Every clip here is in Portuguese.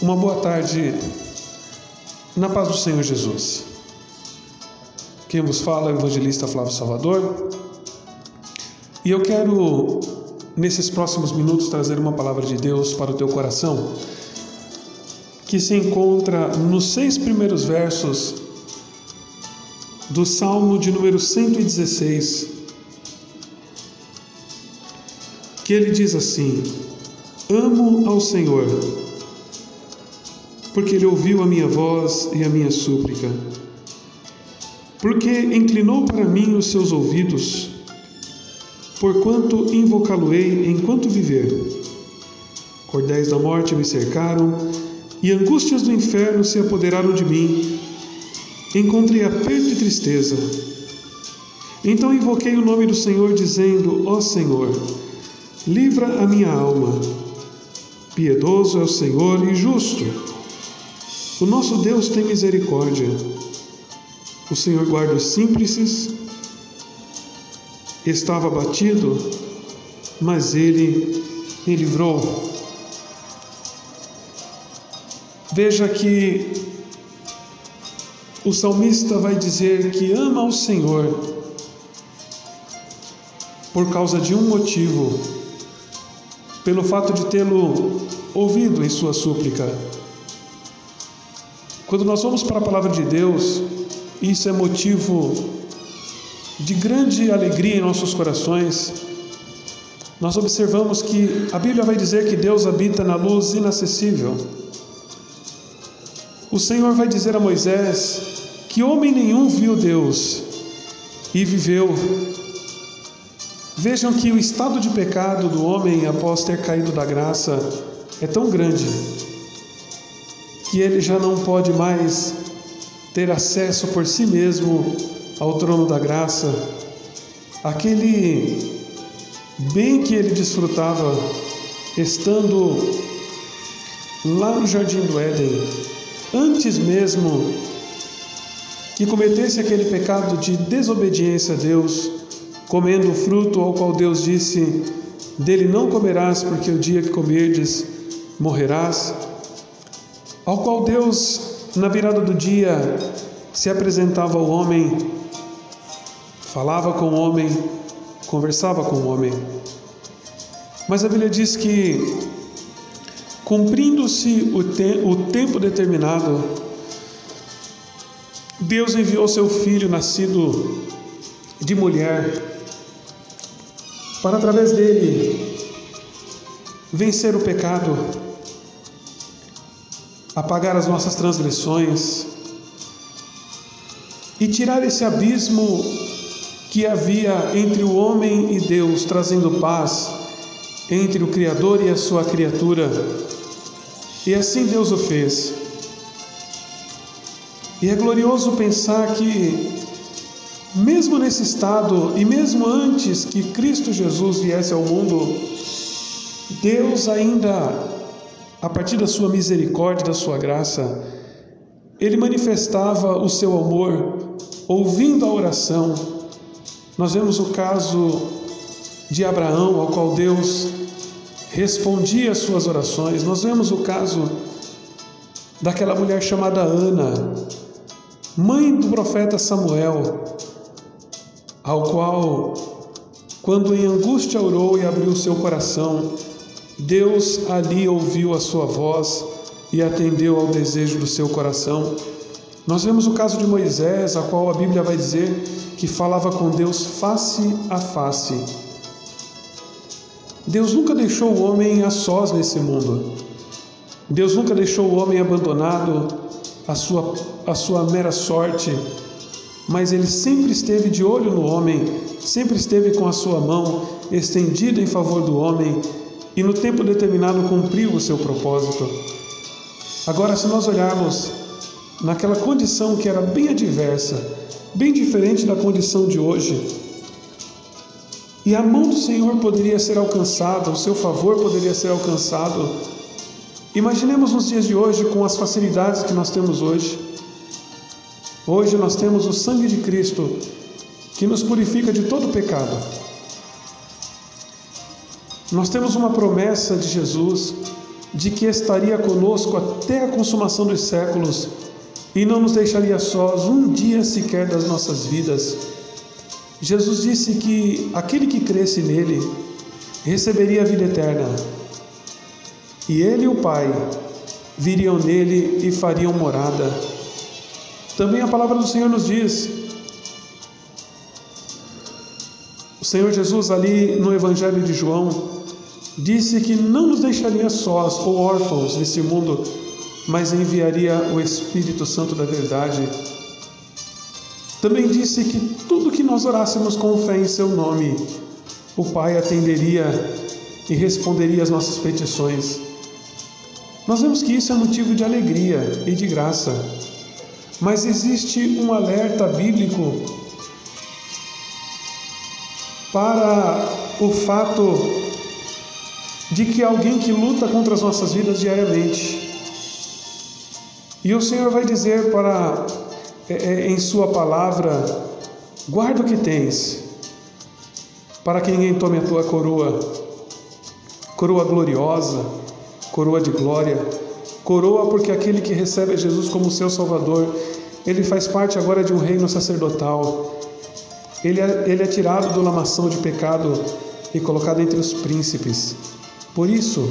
Uma boa tarde na paz do Senhor Jesus. Quem vos fala é o evangelista Flávio Salvador. E eu quero, nesses próximos minutos, trazer uma palavra de Deus para o teu coração, que se encontra nos seis primeiros versos do Salmo de número 116, que ele diz assim: Amo ao Senhor porque ele ouviu a minha voz e a minha súplica. Porque inclinou para mim os seus ouvidos, porquanto invocá-lo-ei enquanto viver. Cordéis da morte me cercaram, e angústias do inferno se apoderaram de mim. Encontrei aperto e tristeza. Então invoquei o nome do Senhor, dizendo: Ó Senhor, livra a minha alma. Piedoso é o Senhor e justo o nosso Deus tem misericórdia. O Senhor guarda os simples. Estava abatido, mas ele me livrou. Veja que o salmista vai dizer que ama o Senhor por causa de um motivo, pelo fato de tê-lo ouvido em sua súplica. Quando nós vamos para a palavra de Deus, isso é motivo de grande alegria em nossos corações. Nós observamos que a Bíblia vai dizer que Deus habita na luz inacessível. O Senhor vai dizer a Moisés que homem nenhum viu Deus e viveu. Vejam que o estado de pecado do homem após ter caído da graça é tão grande que ele já não pode mais ter acesso por si mesmo ao trono da graça, aquele bem que ele desfrutava estando lá no jardim do Éden, antes mesmo que cometesse aquele pecado de desobediência a Deus, comendo o fruto ao qual Deus disse: Dele não comerás, porque o dia que comerdes morrerás ao qual Deus, na virada do dia, se apresentava ao homem, falava com o homem, conversava com o homem. Mas a Bíblia diz que, cumprindo-se o, te o tempo determinado, Deus enviou seu filho nascido de mulher para através dele vencer o pecado apagar as nossas transgressões e tirar esse abismo que havia entre o homem e Deus, trazendo paz entre o Criador e a sua criatura. E assim Deus o fez. E é glorioso pensar que, mesmo nesse estado e mesmo antes que Cristo Jesus viesse ao mundo, Deus ainda a partir da sua misericórdia, da sua graça, ele manifestava o seu amor ouvindo a oração. Nós vemos o caso de Abraão, ao qual Deus respondia às suas orações. Nós vemos o caso daquela mulher chamada Ana, mãe do profeta Samuel, ao qual, quando em angústia orou e abriu seu coração, Deus ali ouviu a sua voz e atendeu ao desejo do seu coração. Nós vemos o caso de Moisés, a qual a Bíblia vai dizer que falava com Deus face a face. Deus nunca deixou o homem a sós nesse mundo. Deus nunca deixou o homem abandonado à sua, à sua mera sorte, mas ele sempre esteve de olho no homem, sempre esteve com a sua mão estendida em favor do homem e no tempo determinado cumpriu o seu propósito. Agora, se nós olharmos naquela condição que era bem adversa, bem diferente da condição de hoje, e a mão do Senhor poderia ser alcançada, o seu favor poderia ser alcançado. Imaginemos nos dias de hoje com as facilidades que nós temos hoje. Hoje nós temos o sangue de Cristo que nos purifica de todo pecado. Nós temos uma promessa de Jesus de que estaria conosco até a consumação dos séculos e não nos deixaria sós um dia sequer das nossas vidas. Jesus disse que aquele que cresce nele receberia a vida eterna. E ele e o Pai viriam nele e fariam morada. Também a palavra do Senhor nos diz: Senhor Jesus, ali no Evangelho de João, disse que não nos deixaria sós ou órfãos nesse mundo, mas enviaria o Espírito Santo da verdade. Também disse que tudo que nós orássemos com fé em seu nome, o Pai atenderia e responderia às nossas petições. Nós vemos que isso é motivo de alegria e de graça. Mas existe um alerta bíblico para o fato de que alguém que luta contra as nossas vidas diariamente. E o Senhor vai dizer para é, é, em sua palavra: guarda o que tens, para que ninguém tome a tua coroa, coroa gloriosa, coroa de glória, coroa porque aquele que recebe Jesus como seu Salvador, ele faz parte agora de um reino sacerdotal. Ele é, ele é tirado do lamação de pecado e colocado entre os príncipes. Por isso,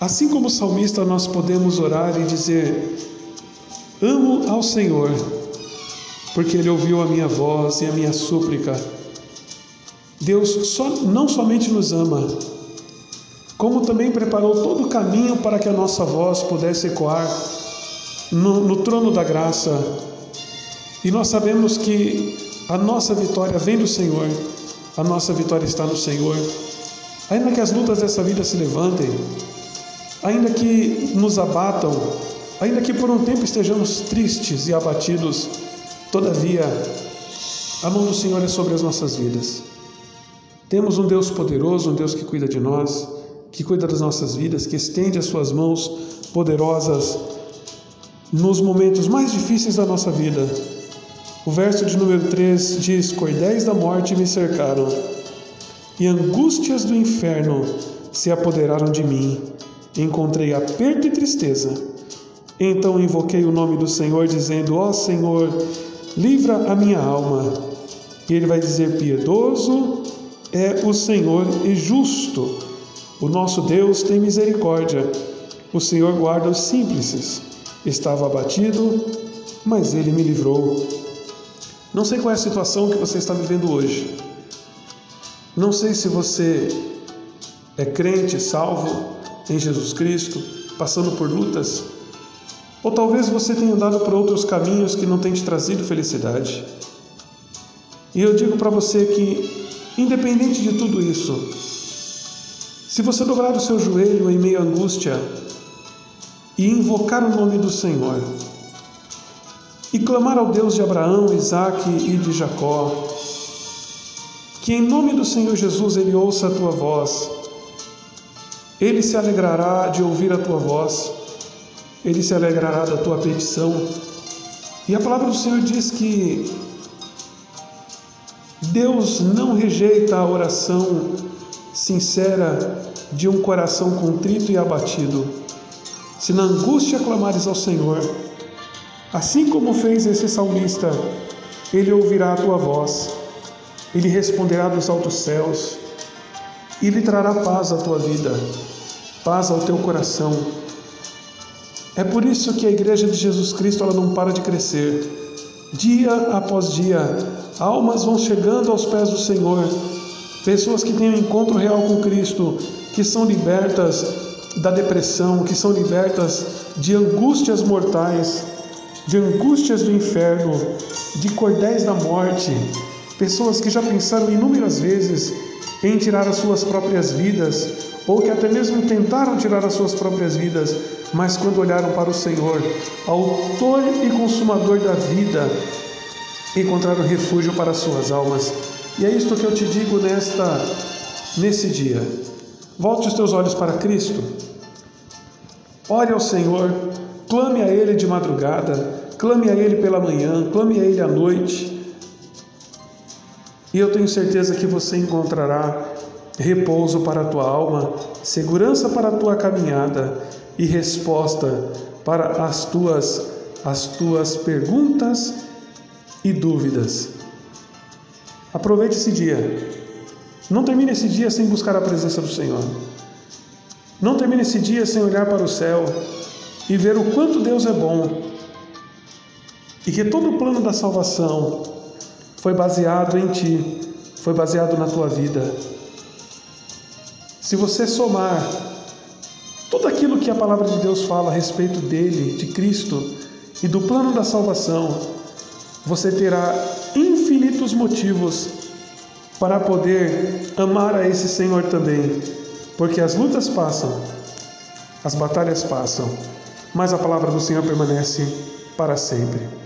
assim como o salmista, nós podemos orar e dizer: Amo ao Senhor, porque Ele ouviu a minha voz e a minha súplica. Deus só, não somente nos ama, como também preparou todo o caminho para que a nossa voz pudesse ecoar no, no trono da graça. E nós sabemos que a nossa vitória vem do Senhor, a nossa vitória está no Senhor. Ainda que as lutas dessa vida se levantem, ainda que nos abatam, ainda que por um tempo estejamos tristes e abatidos, todavia, a mão do Senhor é sobre as nossas vidas. Temos um Deus poderoso, um Deus que cuida de nós, que cuida das nossas vidas, que estende as suas mãos poderosas nos momentos mais difíceis da nossa vida. O verso de número 3 diz: Cordéis da morte me cercaram, e angústias do inferno se apoderaram de mim. Encontrei aperto e tristeza. Então invoquei o nome do Senhor, dizendo: Ó oh, Senhor, livra a minha alma. E ele vai dizer: Piedoso é o Senhor e justo o nosso Deus tem misericórdia. O Senhor guarda os simples. Estava abatido, mas ele me livrou. Não sei qual é a situação que você está vivendo hoje. Não sei se você é crente, salvo em Jesus Cristo, passando por lutas, ou talvez você tenha andado por outros caminhos que não têm te trazido felicidade. E eu digo para você que, independente de tudo isso, se você dobrar o seu joelho em meio à angústia e invocar o nome do Senhor, e clamar ao Deus de Abraão, Isaque e de Jacó, que em nome do Senhor Jesus ele ouça a tua voz, ele se alegrará de ouvir a tua voz, ele se alegrará da tua petição. E a palavra do Senhor diz que Deus não rejeita a oração sincera de um coração contrito e abatido. Se na angústia clamares ao Senhor, assim como fez esse salmista, ele ouvirá a tua voz, ele responderá dos altos céus e lhe trará paz à tua vida, paz ao teu coração. É por isso que a igreja de Jesus Cristo ela não para de crescer. Dia após dia, almas vão chegando aos pés do Senhor Pessoas que têm um encontro real com Cristo, que são libertas da depressão, que são libertas de angústias mortais, de angústias do inferno, de cordéis da morte. Pessoas que já pensaram inúmeras vezes em tirar as suas próprias vidas, ou que até mesmo tentaram tirar as suas próprias vidas, mas quando olharam para o Senhor, Autor e Consumador da vida, encontraram refúgio para as suas almas. E é isto que eu te digo nesta nesse dia. Volte os teus olhos para Cristo. Ore ao Senhor, clame a Ele de madrugada, clame a Ele pela manhã, clame a Ele à noite. E eu tenho certeza que você encontrará repouso para a tua alma, segurança para a tua caminhada e resposta para as tuas as tuas perguntas e dúvidas. Aproveite esse dia. Não termine esse dia sem buscar a presença do Senhor. Não termine esse dia sem olhar para o céu e ver o quanto Deus é bom. E que todo o plano da salvação foi baseado em ti, foi baseado na tua vida. Se você somar tudo aquilo que a palavra de Deus fala a respeito dele, de Cristo e do plano da salvação, você terá infinitos motivos para poder amar a esse Senhor também, porque as lutas passam, as batalhas passam, mas a palavra do Senhor permanece para sempre.